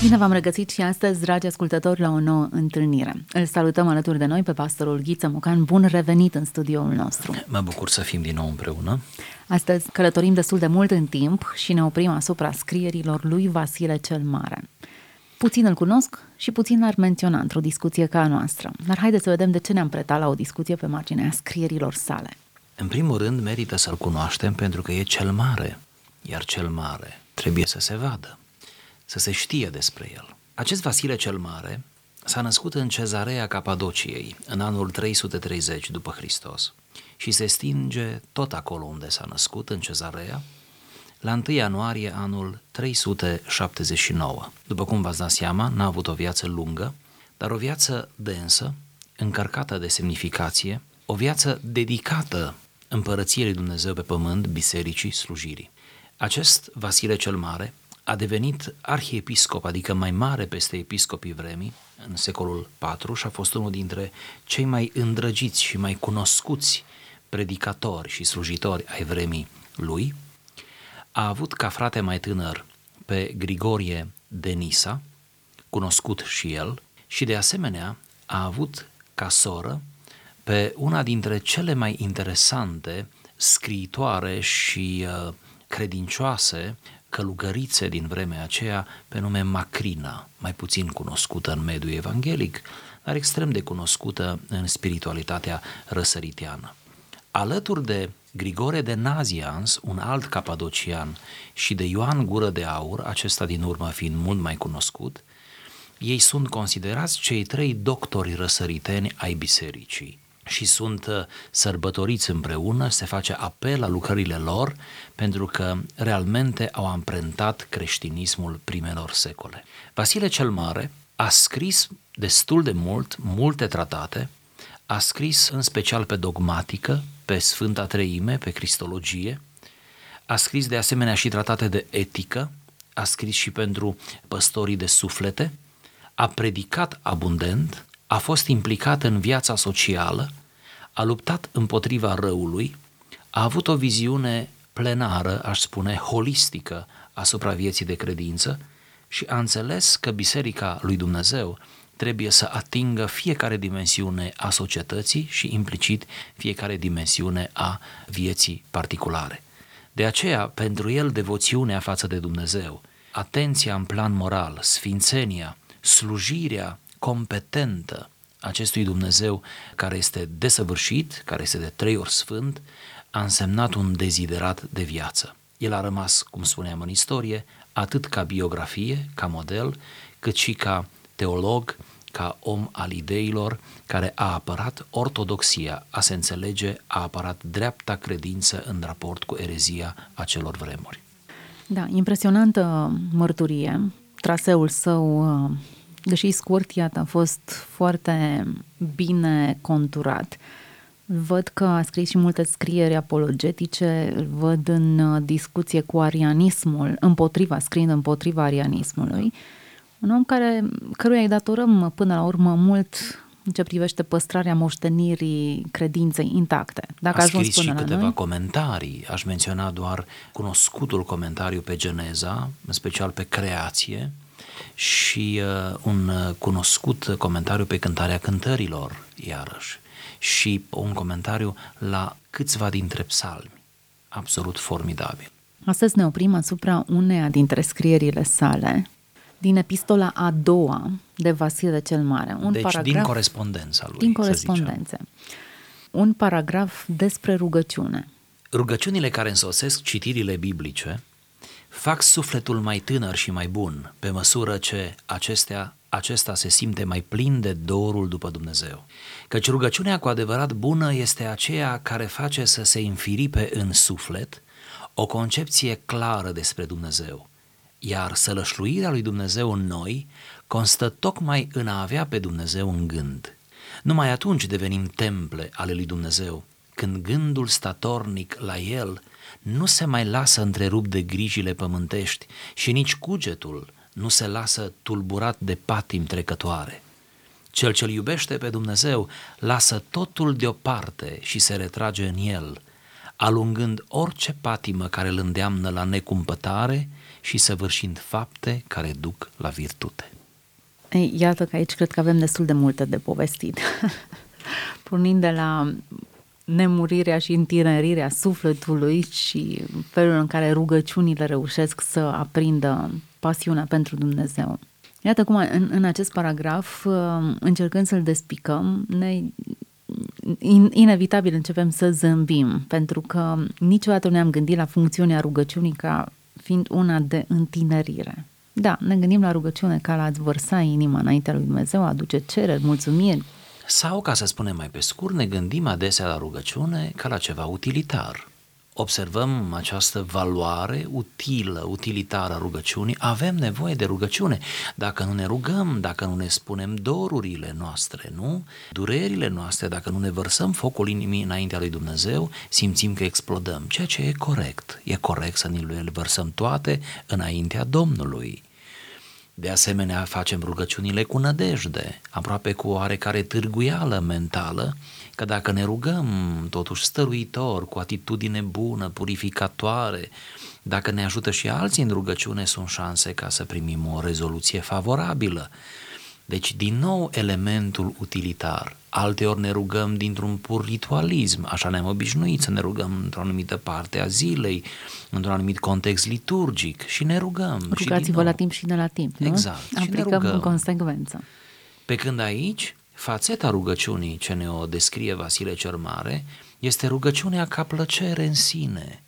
Bine v-am regăsit și astăzi, dragi ascultători, la o nouă întâlnire. Îl salutăm alături de noi pe pastorul Ghiță Mucan. Bun revenit în studioul nostru. Mă bucur să fim din nou împreună. Astăzi călătorim destul de mult în timp și ne oprim asupra scrierilor lui Vasile cel Mare. Puțin îl cunosc și puțin l-ar menționa într-o discuție ca a noastră. Dar haideți să vedem de ce ne-am pretat la o discuție pe marginea scrierilor sale. În primul rând, merită să-l cunoaștem pentru că e cel mare, iar cel mare trebuie să se vadă să se știe despre el. Acest Vasile cel Mare s-a născut în cezarea Capadociei în anul 330 după Hristos și se stinge tot acolo unde s-a născut, în cezarea, la 1 ianuarie anul 379. După cum v-ați dat seama, n-a avut o viață lungă, dar o viață densă, încărcată de semnificație, o viață dedicată împărăției lui Dumnezeu pe pământ, bisericii, slujirii. Acest Vasile cel Mare a devenit arhiepiscop, adică mai mare peste episcopii vremii, în secolul IV și a fost unul dintre cei mai îndrăgiți și mai cunoscuți predicatori și slujitori ai vremii lui. A avut ca frate mai tânăr pe Grigorie de Nisa, cunoscut și el, și de asemenea a avut ca soră pe una dintre cele mai interesante scriitoare și uh, credincioase călugărițe din vremea aceea pe nume Macrina, mai puțin cunoscută în mediul evanghelic, dar extrem de cunoscută în spiritualitatea răsăriteană. Alături de Grigore de Nazians, un alt capadocian, și de Ioan Gură de Aur, acesta din urmă fiind mult mai cunoscut, ei sunt considerați cei trei doctori răsăriteni ai bisericii și sunt uh, sărbătoriți împreună, se face apel la lucrările lor pentru că realmente au amprentat creștinismul primelor secole. Vasile cel Mare a scris destul de mult, multe tratate, a scris în special pe dogmatică, pe Sfânta Treime, pe Cristologie, a scris de asemenea și tratate de etică, a scris și pentru păstorii de suflete, a predicat abundent, a fost implicat în viața socială, a luptat împotriva răului, a avut o viziune plenară, aș spune, holistică asupra vieții de credință și a înțeles că Biserica lui Dumnezeu trebuie să atingă fiecare dimensiune a societății și implicit fiecare dimensiune a vieții particulare. De aceea, pentru el, devoțiunea față de Dumnezeu, atenția în plan moral, sfințenia, slujirea competentă acestui Dumnezeu care este desăvârșit, care este de trei ori sfânt, a însemnat un deziderat de viață. El a rămas, cum spuneam în istorie, atât ca biografie, ca model, cât și ca teolog, ca om al ideilor care a apărat ortodoxia, a se înțelege, a apărat dreapta credință în raport cu erezia acelor vremuri. Da, impresionantă mărturie. Traseul său uh, deși scurt, iată, a fost foarte bine conturat. Văd că a scris și multe scrieri apologetice, îl văd în uh, discuție cu arianismul, împotriva, scriind împotriva arianismului. Un om care, căruia îi datorăm până la urmă mult în ce privește păstrarea moștenirii credinței intacte. Dacă a scris până și câteva noi, comentarii, aș menționa doar cunoscutul comentariu pe Geneza, în special pe creație, și uh, un uh, cunoscut comentariu pe cântarea cântărilor, iarăși, și un comentariu la câțiva dintre psalmi, absolut formidabil. Astăzi ne oprim asupra uneia dintre scrierile sale, din epistola a doua de Vasile cel Mare. Un deci paragraf, din corespondența lui, Din corespondențe. Un paragraf despre rugăciune. Rugăciunile care însosesc citirile biblice fac sufletul mai tânăr și mai bun, pe măsură ce acestea, acesta se simte mai plin de dorul după Dumnezeu. Căci rugăciunea cu adevărat bună este aceea care face să se înfiripe în suflet o concepție clară despre Dumnezeu, iar sălășluirea lui Dumnezeu în noi constă tocmai în a avea pe Dumnezeu în gând. Numai atunci devenim temple ale lui Dumnezeu, când gândul statornic la El – nu se mai lasă întrerupt de grijile pământești și nici cugetul nu se lasă tulburat de patim trecătoare. Cel ce-L iubește pe Dumnezeu lasă totul deoparte și se retrage în El, alungând orice patimă care îl îndeamnă la necumpătare și săvârșind fapte care duc la virtute. Ei, iată că aici cred că avem destul de multe de povestit. Pornind de la nemurirea și întinerirea sufletului și felul în care rugăciunile reușesc să aprindă pasiunea pentru Dumnezeu. Iată cum în, în acest paragraf, uh, încercând să-l despicăm, ne inevitabil începem să zâmbim, pentru că niciodată nu ne-am gândit la funcțiunea rugăciunii ca fiind una de întinerire. Da, ne gândim la rugăciune ca la a-ți vărsa inima înaintea lui Dumnezeu, a aduce cereri, mulțumiri. Sau, ca să spunem mai pe scurt, ne gândim adesea la rugăciune ca la ceva utilitar observăm această valoare utilă, utilitară a rugăciunii, avem nevoie de rugăciune. Dacă nu ne rugăm, dacă nu ne spunem dorurile noastre, nu? Durerile noastre, dacă nu ne vărsăm focul inimii înaintea lui Dumnezeu, simțim că explodăm, ceea ce e corect. E corect să ne le vărsăm toate înaintea Domnului. De asemenea, facem rugăciunile cu nădejde, aproape cu oarecare târguială mentală, că dacă ne rugăm totuși stăruitor, cu atitudine bună, purificatoare, dacă ne ajută și alții în rugăciune, sunt șanse ca să primim o rezoluție favorabilă. Deci, din nou, elementul utilitar. Alteori ne rugăm dintr-un pur ritualism, așa ne-am obișnuit să ne rugăm într-o anumită parte a zilei, într-un anumit context liturgic și ne rugăm. Rugați-vă la timp și de la timp, nu? Exact. Aplicăm în consecvență. Pe când aici, fațeta rugăciunii ce ne o descrie Vasile cel Mare este rugăciunea ca plăcere în sine,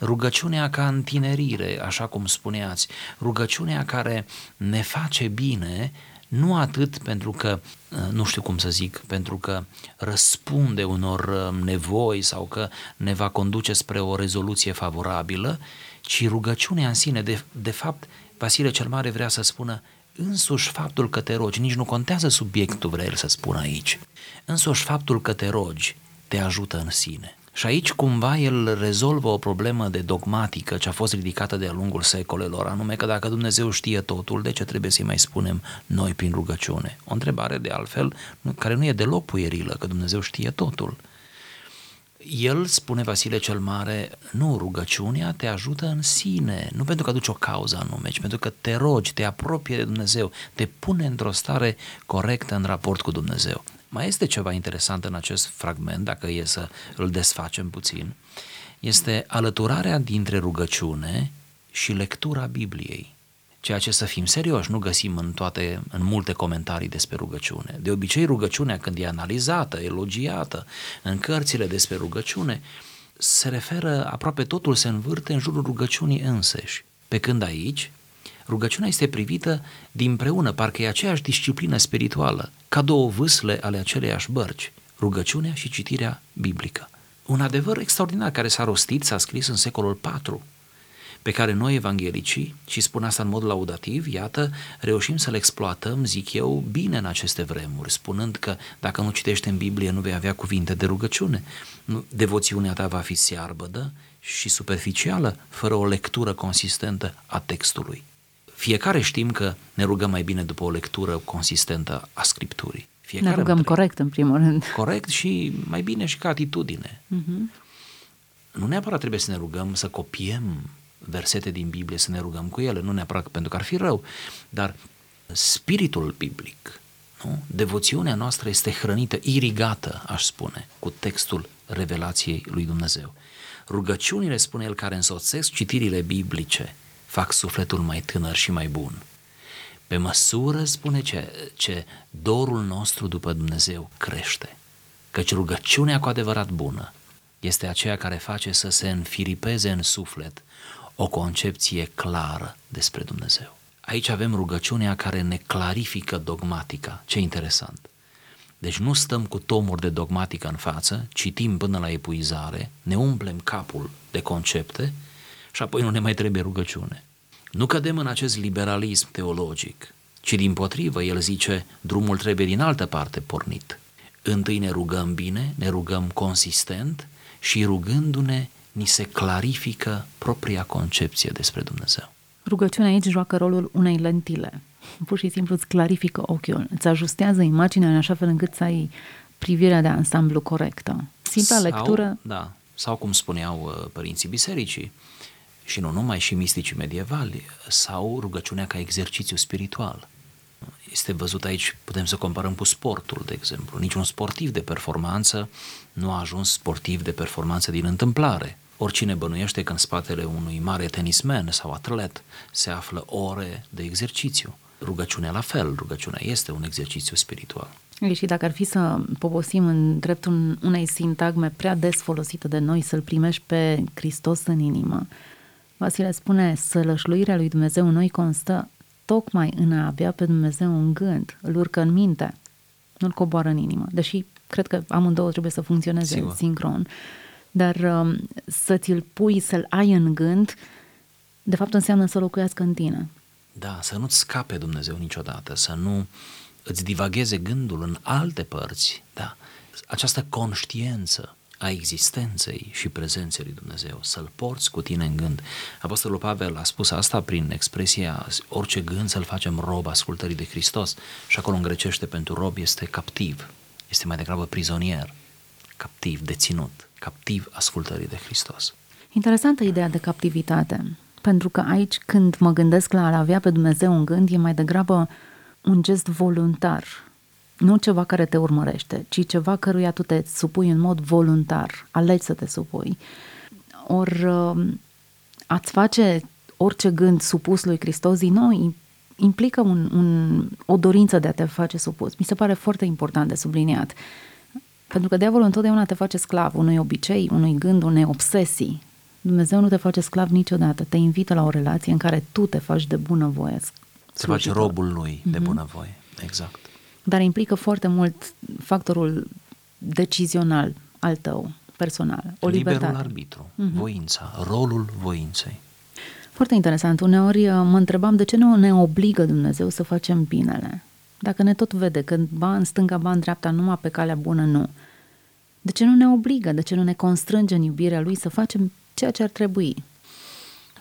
rugăciunea ca întinerire, așa cum spuneați, rugăciunea care ne face bine nu atât pentru că, uh, nu știu cum să zic, pentru că răspunde unor uh, nevoi sau că ne va conduce spre o rezoluție favorabilă, ci rugăciunea în sine, de, de fapt, Vasile cel Mare vrea să spună, însuși faptul că te rogi, nici nu contează subiectul, vrea el să spună aici, însuși faptul că te rogi te ajută în sine. Și aici cumva el rezolvă o problemă de dogmatică ce a fost ridicată de-a lungul secolelor, anume că dacă Dumnezeu știe totul, de ce trebuie să-i mai spunem noi prin rugăciune? O întrebare de altfel care nu e deloc puierilă, că Dumnezeu știe totul. El, spune Vasile cel Mare, nu, rugăciunea te ajută în sine, nu pentru că aduci o cauză anume, ci pentru că te rogi, te apropie de Dumnezeu, te pune într-o stare corectă în raport cu Dumnezeu. Mai este ceva interesant în acest fragment, dacă e să îl desfacem puțin, este alăturarea dintre rugăciune și lectura Bibliei. Ceea ce să fim serioși, nu găsim în toate, în multe comentarii despre rugăciune. De obicei, rugăciunea când e analizată, elogiată, în cărțile despre rugăciune, se referă, aproape totul se învârte în jurul rugăciunii înseși. Pe când aici, rugăciunea este privită dinpreună, parcă e aceeași disciplină spirituală, ca două vâsle ale aceleiași bărci, rugăciunea și citirea biblică. Un adevăr extraordinar care s-a rostit, s-a scris în secolul IV, pe care noi evanghelicii, și spun asta în mod laudativ, iată, reușim să-l exploatăm, zic eu, bine în aceste vremuri, spunând că dacă nu citești în Biblie nu vei avea cuvinte de rugăciune. Devoțiunea ta va fi searbădă și superficială, fără o lectură consistentă a textului. Fiecare știm că ne rugăm mai bine după o lectură consistentă a Scripturii. Fiecare ne rugăm corect, în primul rând. Corect și mai bine și ca atitudine. Uh-huh. Nu neapărat trebuie să ne rugăm să copiem versete din Biblie, să ne rugăm cu ele, nu neapărat pentru că ar fi rău, dar spiritul biblic, nu? devoțiunea noastră este hrănită, irigată, aș spune, cu textul revelației lui Dumnezeu. Rugăciunile, spune el, care însoțesc citirile biblice, fac sufletul mai tânăr și mai bun. Pe măsură, spune ce, ce dorul nostru după Dumnezeu crește, căci rugăciunea cu adevărat bună este aceea care face să se înfiripeze în suflet o concepție clară despre Dumnezeu. Aici avem rugăciunea care ne clarifică dogmatica. Ce interesant! Deci nu stăm cu tomuri de dogmatică în față, citim până la epuizare, ne umplem capul de concepte și apoi nu ne mai trebuie rugăciune. Nu cădem în acest liberalism teologic, ci din potrivă, el zice, drumul trebuie din altă parte pornit. Întâi ne rugăm bine, ne rugăm consistent și rugându-ne ni se clarifică propria concepție despre Dumnezeu. Rugăciunea aici joacă rolul unei lentile. Pur și simplu îți clarifică ochiul, îți ajustează imaginea în așa fel încât să ai privirea de ansamblu corectă. Simpla sau, lectură... Da, sau cum spuneau uh, părinții bisericii, și nu numai și misticii medievali, sau rugăciunea ca exercițiu spiritual. Este văzut aici, putem să comparăm cu sportul, de exemplu. Niciun sportiv de performanță nu a ajuns sportiv de performanță din întâmplare. Oricine bănuiește că în spatele unui mare tenismen sau atlet se află ore de exercițiu. Rugăciunea la fel, rugăciunea este un exercițiu spiritual. Și dacă ar fi să poposim în dreptul unei sintagme prea des folosite de noi, să-L primești pe Hristos în inimă, Vasile spune, sălășluirea lui Dumnezeu în noi constă tocmai în a avea pe Dumnezeu în gând, îl urcă în minte, nu-l coboară în inimă, deși cred că amândouă trebuie să funcționeze Sigur. sincron, dar um, să ți-l pui, să-l ai în gând, de fapt înseamnă să locuiască în tine. Da, să nu-ți scape Dumnezeu niciodată, să nu îți divagheze gândul în alte părți, da, această conștiență a existenței și prezenței lui Dumnezeu, să-L porți cu tine în gând. Apostolul Pavel a spus asta prin expresia orice gând să-l facem rob ascultării de Hristos. Și acolo în grecește pentru rob este captiv, este mai degrabă prizonier, captiv, deținut, captiv ascultării de Hristos. Interesantă ideea de captivitate, pentru că aici când mă gândesc la a avea pe Dumnezeu în gând, e mai degrabă un gest voluntar, nu ceva care te urmărește, ci ceva căruia tu te supui în mod voluntar, alegi să te supui. Ori um, ați face orice gând supus lui Hristos din nou implică un, un, o dorință de a te face supus. Mi se pare foarte important de subliniat. Pentru că diavolul întotdeauna te face sclav unui obicei, unui gând, unei obsesii. Dumnezeu nu te face sclav niciodată. Te invită la o relație în care tu te faci de bunăvoie. Te faci robul lui mm-hmm. de mhm. bunăvoie. Exact dar implică foarte mult factorul decizional al tău, personal. O Liberul libertate. arbitru, uh-huh. voința, rolul voinței. Foarte interesant. Uneori uh, mă întrebam de ce nu ne obligă Dumnezeu să facem binele. Dacă ne tot vede că ba în stânga, ba în dreapta, numai pe calea bună, nu. De ce nu ne obligă? De ce nu ne constrânge în iubirea Lui să facem ceea ce ar trebui?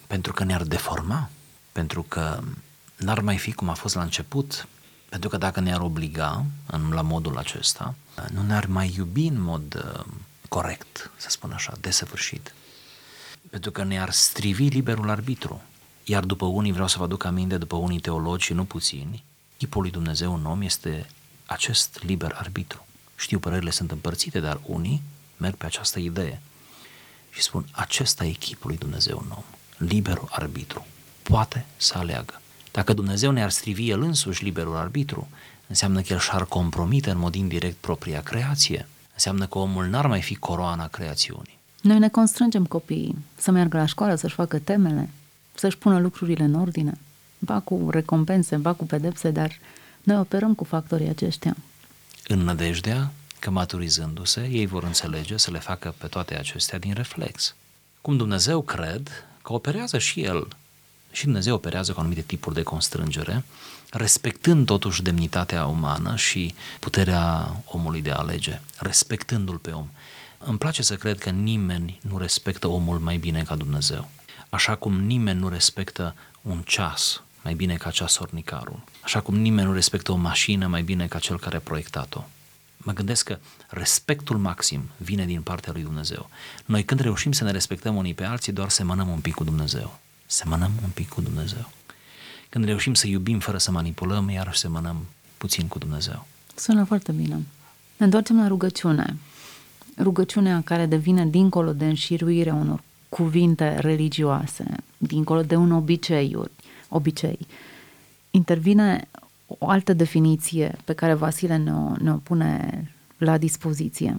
Pentru că ne-ar deforma. Pentru că n-ar mai fi cum a fost la început, pentru că dacă ne-ar obliga în, la modul acesta, nu ne-ar mai iubi în mod uh, corect, să spun așa, desăvârșit. Pentru că ne-ar strivi liberul arbitru. Iar după unii, vreau să vă aduc aminte, după unii teologi și nu puțini, chipul lui Dumnezeu în om este acest liber arbitru. Știu, părerile sunt împărțite, dar unii merg pe această idee și spun, acesta e chipul lui Dumnezeu în om, liberul arbitru. Poate să aleagă. Dacă Dumnezeu ne-ar strivi El însuși liberul arbitru, înseamnă că El și-ar compromite în mod indirect propria creație. Înseamnă că omul n-ar mai fi coroana creațiunii. Noi ne constrângem copiii să meargă la școală, să-și facă temele, să-și pună lucrurile în ordine, ba cu recompense, ba cu pedepse, dar noi operăm cu factorii aceștia. În nădejdea că maturizându-se, ei vor înțelege să le facă pe toate acestea din reflex. Cum Dumnezeu cred că operează și El și Dumnezeu operează cu anumite tipuri de constrângere, respectând totuși demnitatea umană și puterea omului de a alege, respectându-l pe om. Îmi place să cred că nimeni nu respectă omul mai bine ca Dumnezeu. Așa cum nimeni nu respectă un ceas mai bine ca ceasornicarul. Așa cum nimeni nu respectă o mașină mai bine ca cel care a proiectat-o. Mă gândesc că respectul maxim vine din partea lui Dumnezeu. Noi când reușim să ne respectăm unii pe alții, doar semănăm un pic cu Dumnezeu semănăm un pic cu Dumnezeu. Când reușim să iubim fără să manipulăm, iarăși semănăm puțin cu Dumnezeu. Sună foarte bine. Ne întoarcem la rugăciune. Rugăciunea care devine dincolo de înșiruirea unor cuvinte religioase, dincolo de un obicei, obicei. Intervine o altă definiție pe care Vasile ne-o, ne-o pune la dispoziție.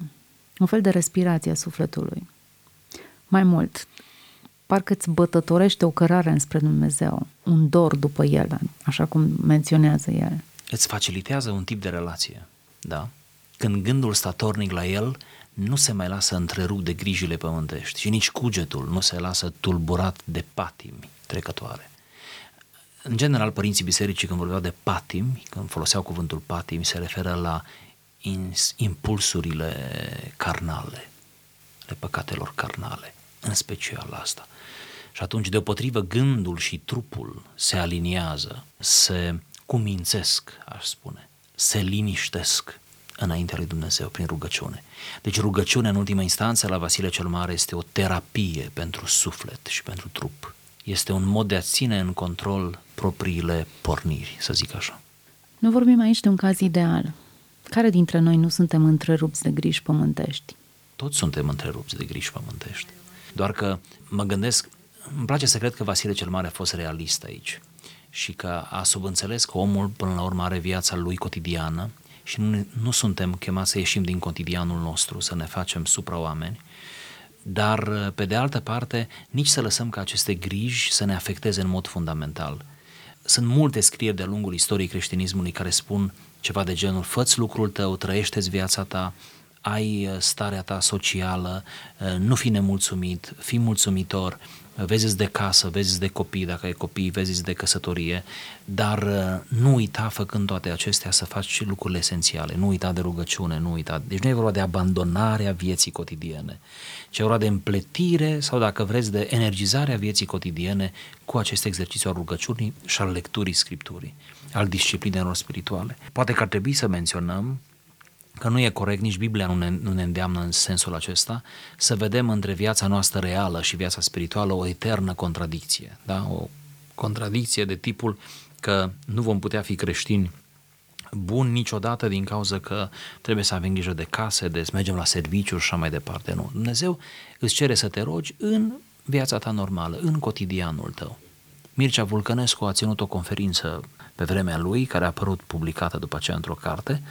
Un fel de respirație a sufletului. Mai mult, parcă îți bătătorește o cărare înspre Dumnezeu, un dor după El, așa cum menționează El. Îți facilitează un tip de relație, da? Când gândul statornic la El nu se mai lasă întrerupt de grijile pământești și nici cugetul nu se lasă tulburat de patimi trecătoare. În general, părinții bisericii când vorbeau de patimi, când foloseau cuvântul patimi, se referă la impulsurile carnale, ale păcatelor carnale, în special asta. Și atunci, deopotrivă, gândul și trupul se aliniază, se cumințesc, aș spune, se liniștesc înaintea lui Dumnezeu prin rugăciune. Deci rugăciunea în ultima instanță la Vasile cel Mare este o terapie pentru suflet și pentru trup. Este un mod de a ține în control propriile porniri, să zic așa. Nu vorbim aici de un caz ideal. Care dintre noi nu suntem întrerupți de griji pământești? Toți suntem întrerupți de griji pământești. Doar că mă gândesc, îmi place să cred că Vasile cel Mare a fost realist aici și că a subînțeles că omul până la urmă are viața lui cotidiană și nu, nu suntem chemați să ieșim din cotidianul nostru, să ne facem supra-oameni, dar pe de altă parte nici să lăsăm ca aceste griji să ne afecteze în mod fundamental. Sunt multe scrieri de-a lungul istoriei creștinismului care spun ceva de genul, fă lucrul tău, trăiește viața ta, ai starea ta socială, nu fi nemulțumit, fi mulțumitor, vezi de casă, vezi de copii, dacă ai copii, vezi de căsătorie, dar uh, nu uita făcând toate acestea să faci și lucrurile esențiale, nu uita de rugăciune, nu uita. Deci nu e vorba de abandonarea vieții cotidiene, ci e vorba de împletire sau dacă vreți de energizarea vieții cotidiene cu acest exercițiu al rugăciunii și al lecturii Scripturii, al disciplinelor spirituale. Poate că ar trebui să menționăm că nu e corect, nici Biblia nu ne, nu ne îndeamnă în sensul acesta, să vedem între viața noastră reală și viața spirituală o eternă contradicție. Da? O contradicție de tipul că nu vom putea fi creștini bun niciodată din cauza că trebuie să avem grijă de case, de să mergem la serviciu și așa mai departe. Nu. Dumnezeu îți cere să te rogi în viața ta normală, în cotidianul tău. Mircea Vulcănescu a ținut o conferință pe vremea lui, care a apărut publicată după aceea într-o carte,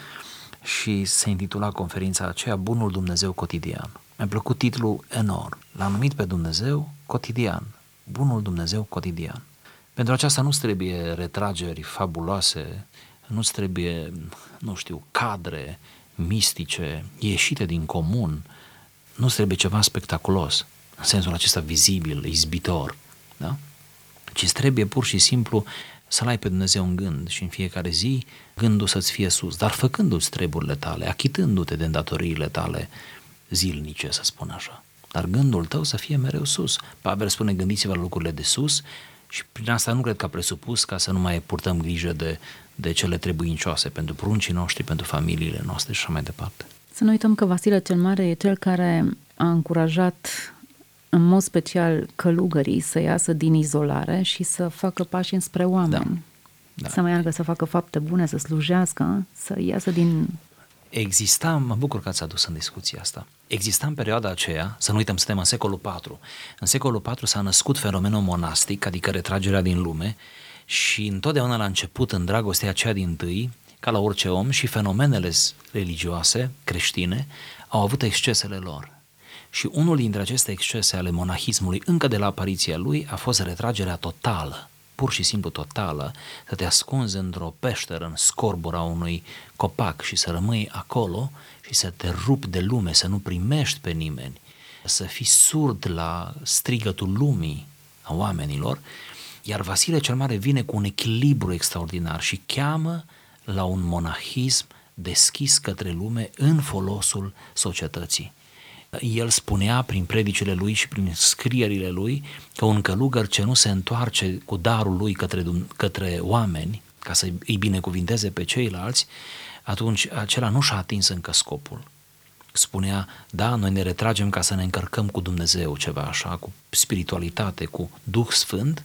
și se intitula conferința aceea Bunul Dumnezeu cotidian. Mi-a plăcut titlul enorm. L-am numit pe Dumnezeu cotidian. Bunul Dumnezeu cotidian. Pentru aceasta nu trebuie retrageri fabuloase, nu trebuie, nu știu, cadre mistice, ieșite din comun, nu trebuie ceva spectaculos, în sensul acesta vizibil, izbitor, da? ci trebuie pur și simplu să-L ai pe Dumnezeu în gând și în fiecare zi gândul să-ți fie sus, dar făcându-ți treburile tale, achitându-te de îndatoriile tale zilnice, să spun așa. Dar gândul tău să fie mereu sus. Pavel spune, gândiți-vă la lucrurile de sus și prin asta nu cred că a presupus ca să nu mai purtăm grijă de, de cele trebuincioase pentru pruncii noștri, pentru familiile noastre și așa mai departe. Să nu uităm că Vasile cel Mare e cel care a încurajat în mod special călugării să iasă din izolare și să facă pași înspre oameni. Da. Da. Să meargă să facă fapte bune, să slujească, să iasă din... Exista, mă bucur că ați adus în discuția asta, exista în perioada aceea, să nu uităm, suntem în secolul IV, în secolul IV s-a născut fenomenul monastic, adică retragerea din lume și întotdeauna la început, în dragostea aceea din tâi, ca la orice om, și fenomenele religioase, creștine, au avut excesele lor. Și unul dintre aceste excese ale monahismului, încă de la apariția lui, a fost retragerea totală, pur și simplu totală, să te ascunzi într-o peșteră, în scorbura unui copac și să rămâi acolo și să te rupi de lume, să nu primești pe nimeni, să fii surd la strigătul lumii a oamenilor, iar Vasile cel Mare vine cu un echilibru extraordinar și cheamă la un monahism deschis către lume în folosul societății el spunea prin predicile lui și prin scrierile lui că un călugăr ce nu se întoarce cu darul lui către, către oameni, ca să îi binecuvinteze pe ceilalți, atunci acela nu și-a atins încă scopul. Spunea, da, noi ne retragem ca să ne încărcăm cu Dumnezeu ceva așa, cu spiritualitate, cu Duh Sfânt,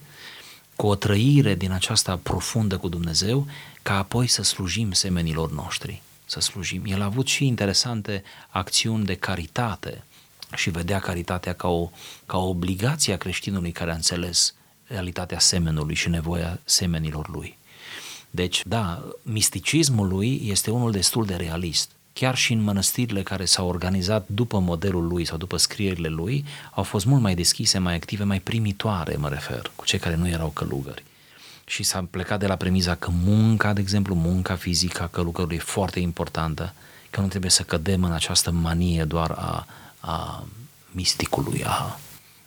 cu o trăire din aceasta profundă cu Dumnezeu, ca apoi să slujim semenilor noștri să slujim. El a avut și interesante acțiuni de caritate și vedea caritatea ca o, ca o obligație a creștinului care a înțeles realitatea semenului și nevoia semenilor lui. Deci, da, misticismul lui este unul destul de realist. Chiar și în mănăstirile care s-au organizat după modelul lui sau după scrierile lui, au fost mult mai deschise, mai active, mai primitoare, mă refer, cu cei care nu erau călugări și s-a plecat de la premiza că munca, de exemplu, munca fizică a călugărului e foarte importantă, că nu trebuie să cădem în această manie doar a, a misticului, a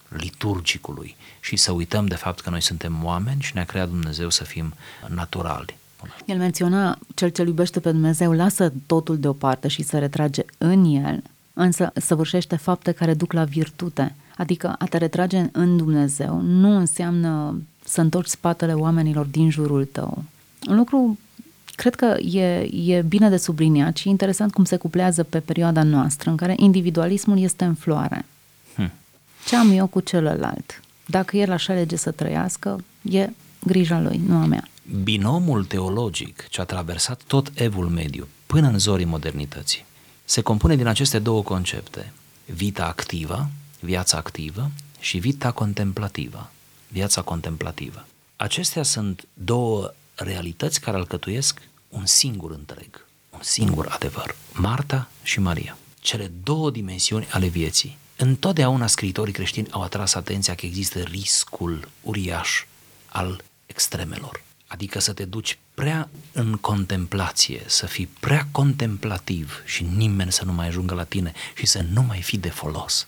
liturgicului și să uităm de fapt că noi suntem oameni și ne-a creat Dumnezeu să fim naturali. El menționa, cel ce iubește pe Dumnezeu lasă totul deoparte și se retrage în el, însă săvârșește fapte care duc la virtute. Adică a te retrage în Dumnezeu nu înseamnă să întorci spatele oamenilor din jurul tău. Un lucru cred că e, e bine de subliniat și interesant cum se cuplează pe perioada noastră în care individualismul este în floare. Hmm. Ce am eu cu celălalt? Dacă el așa lege să trăiască, e grija lui, nu a mea. Binomul teologic ce a traversat tot evul mediu până în zorii modernității se compune din aceste două concepte, vita activă, viața activă și vita contemplativă, viața contemplativă. Acestea sunt două realități care alcătuiesc un singur întreg, un singur adevăr, Marta și Maria. Cele două dimensiuni ale vieții. Întotdeauna scriitorii creștini au atras atenția că există riscul uriaș al extremelor. Adică să te duci prea în contemplație, să fii prea contemplativ și nimeni să nu mai ajungă la tine și să nu mai fii de folos.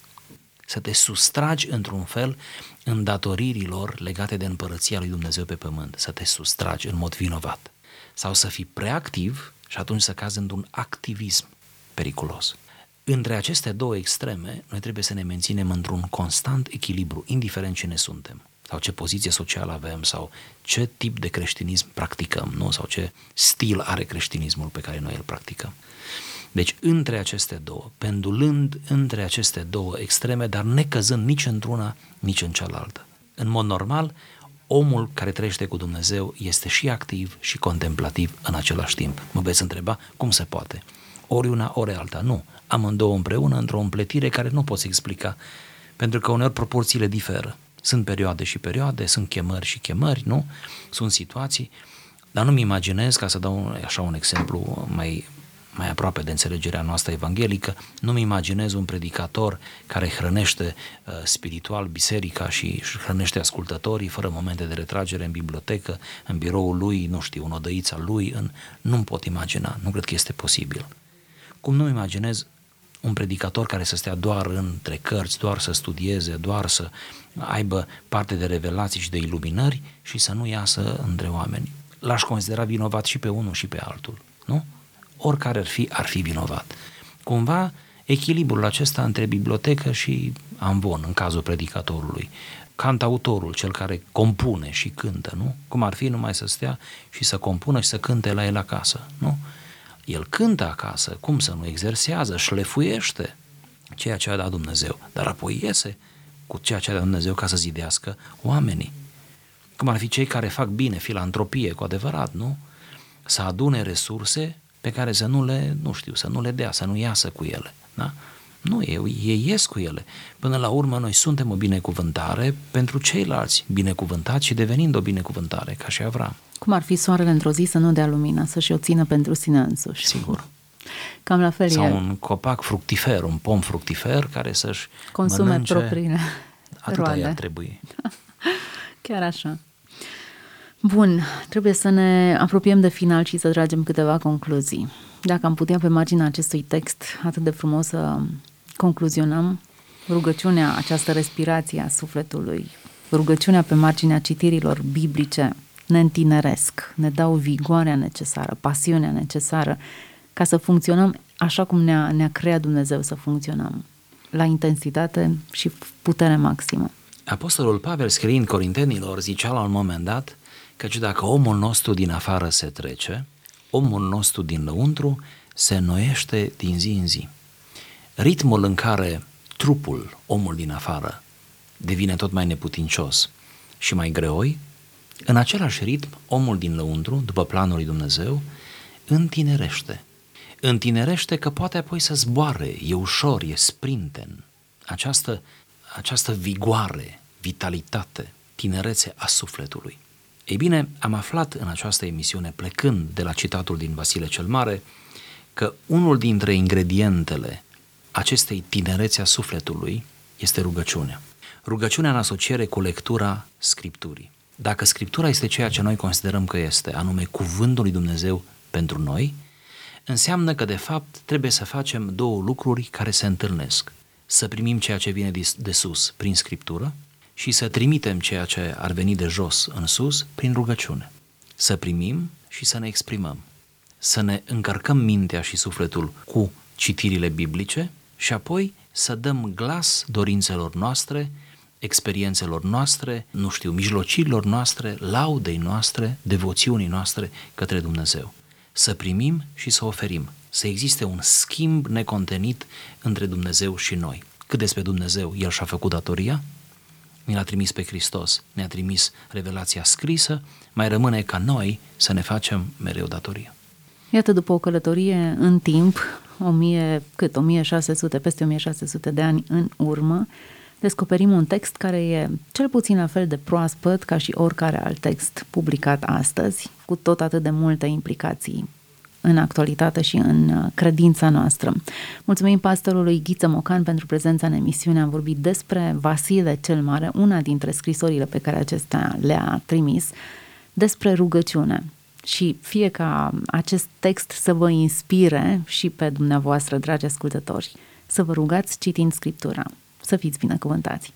Să te sustragi într-un fel îndatoririlor legate de împărăția lui Dumnezeu pe pământ, să te sustragi în mod vinovat. Sau să fii prea activ și atunci să cazi într-un activism periculos. Între aceste două extreme, noi trebuie să ne menținem într-un constant echilibru, indiferent cine suntem sau ce poziție socială avem sau ce tip de creștinism practicăm, nu? sau ce stil are creștinismul pe care noi îl practicăm. Deci între aceste două, pendulând între aceste două extreme, dar necăzând nici într-una, nici în cealaltă. În mod normal, omul care trăiește cu Dumnezeu este și activ și contemplativ în același timp. Mă veți întreba cum se poate. Ori una, ori alta. Nu. Amândouă împreună într-o împletire care nu poți explica, pentru că uneori proporțiile diferă. Sunt perioade și perioade, sunt chemări și chemări, nu? Sunt situații, dar nu-mi imaginez, ca să dau așa un exemplu mai, mai aproape de înțelegerea noastră evanghelică, nu-mi imaginez un predicator care hrănește uh, spiritual biserica și își hrănește ascultătorii fără momente de retragere în bibliotecă, în biroul lui, nu știu, în odăița lui, în... nu-mi pot imagina, nu cred că este posibil. Cum nu imaginez un predicator care să stea doar între cărți, doar să studieze, doar să aibă parte de revelații și de iluminări și să nu iasă între oameni. L-aș considera vinovat și pe unul și pe altul, nu? Oricare ar fi, ar fi vinovat. Cumva, echilibrul acesta între bibliotecă și amvon, în cazul predicatorului, cantautorul, cel care compune și cântă, nu? Cum ar fi numai să stea și să compună și să cânte la el acasă, nu? El cântă acasă, cum să nu exersează, șlefuiește ceea ce a dat Dumnezeu, dar apoi iese cu ceea ce a dat Dumnezeu ca să zidească oamenii. Cum ar fi cei care fac bine, filantropie, cu adevărat, nu? Să adune resurse pe care să nu le, nu știu, să nu le dea, să nu iasă cu ele, da? Nu, ei, ei ies cu ele. Până la urmă, noi suntem o binecuvântare pentru ceilalți, binecuvântați și devenind o binecuvântare, ca și Avram. Cum ar fi soarele într-o zi să nu dea lumina, să-și o țină pentru sine însuși. Sigur. Cam la fel Sau e. un copac fructifer, un pom fructifer care să-și Consume mănânce... propriile Atâta roade. ar trebui. Chiar așa. Bun, trebuie să ne apropiem de final și să tragem câteva concluzii. Dacă am putea pe marginea acestui text atât de frumos să concluzionăm rugăciunea, această respirație a sufletului, rugăciunea pe marginea citirilor biblice ne întineresc, ne dau vigoarea necesară, pasiunea necesară ca să funcționăm așa cum ne-a, ne-a creat Dumnezeu să funcționăm, la intensitate și putere maximă. Apostolul Pavel scriind Corintenilor zicea la un moment dat căci dacă omul nostru din afară se trece, omul nostru din lăuntru se înnoiește din zi în zi. Ritmul în care trupul, omul din afară, devine tot mai neputincios și mai greoi, în același ritm, omul din lăuntru, după planul lui Dumnezeu, întinerește. Întinerește că poate apoi să zboare, e ușor, e sprinten. Această, această vigoare, vitalitate, tinerețe a sufletului. Ei bine, am aflat în această emisiune, plecând de la citatul din Vasile cel Mare, că unul dintre ingredientele acestei tinerețe a sufletului este rugăciunea. Rugăciunea în asociere cu lectura Scripturii. Dacă Scriptura este ceea ce noi considerăm că este, anume Cuvântul lui Dumnezeu pentru noi, înseamnă că de fapt trebuie să facem două lucruri care se întâlnesc. Să primim ceea ce vine de sus prin Scriptură și să trimitem ceea ce ar veni de jos în sus prin rugăciune. Să primim și să ne exprimăm. Să ne încărcăm mintea și sufletul cu citirile biblice și apoi să dăm glas dorințelor noastre, experiențelor noastre, nu știu, mijlocirilor noastre, laudei noastre, devoțiunii noastre către Dumnezeu. să primim și să oferim, să existe un schimb necontenit între Dumnezeu și noi. Cât despre Dumnezeu, El și-a făcut datoria, ne-a trimis pe Hristos, ne-a trimis revelația scrisă, mai rămâne ca noi să ne facem mereu datoria. Iată, după o călătorie în timp, 1000, cât 1600, peste 1600 de ani în urmă, descoperim un text care e cel puțin la fel de proaspăt ca și oricare alt text publicat astăzi, cu tot atât de multe implicații în actualitate și în uh, credința noastră. Mulțumim pastorului Ghiță Mocan pentru prezența în emisiune. Am vorbit despre Vasile cel Mare, una dintre scrisorile pe care acesta le-a trimis, despre rugăciune. Și fie ca acest text să vă inspire și pe dumneavoastră, dragi ascultători, să vă rugați citind Scriptura. Să fiți binecuvântați!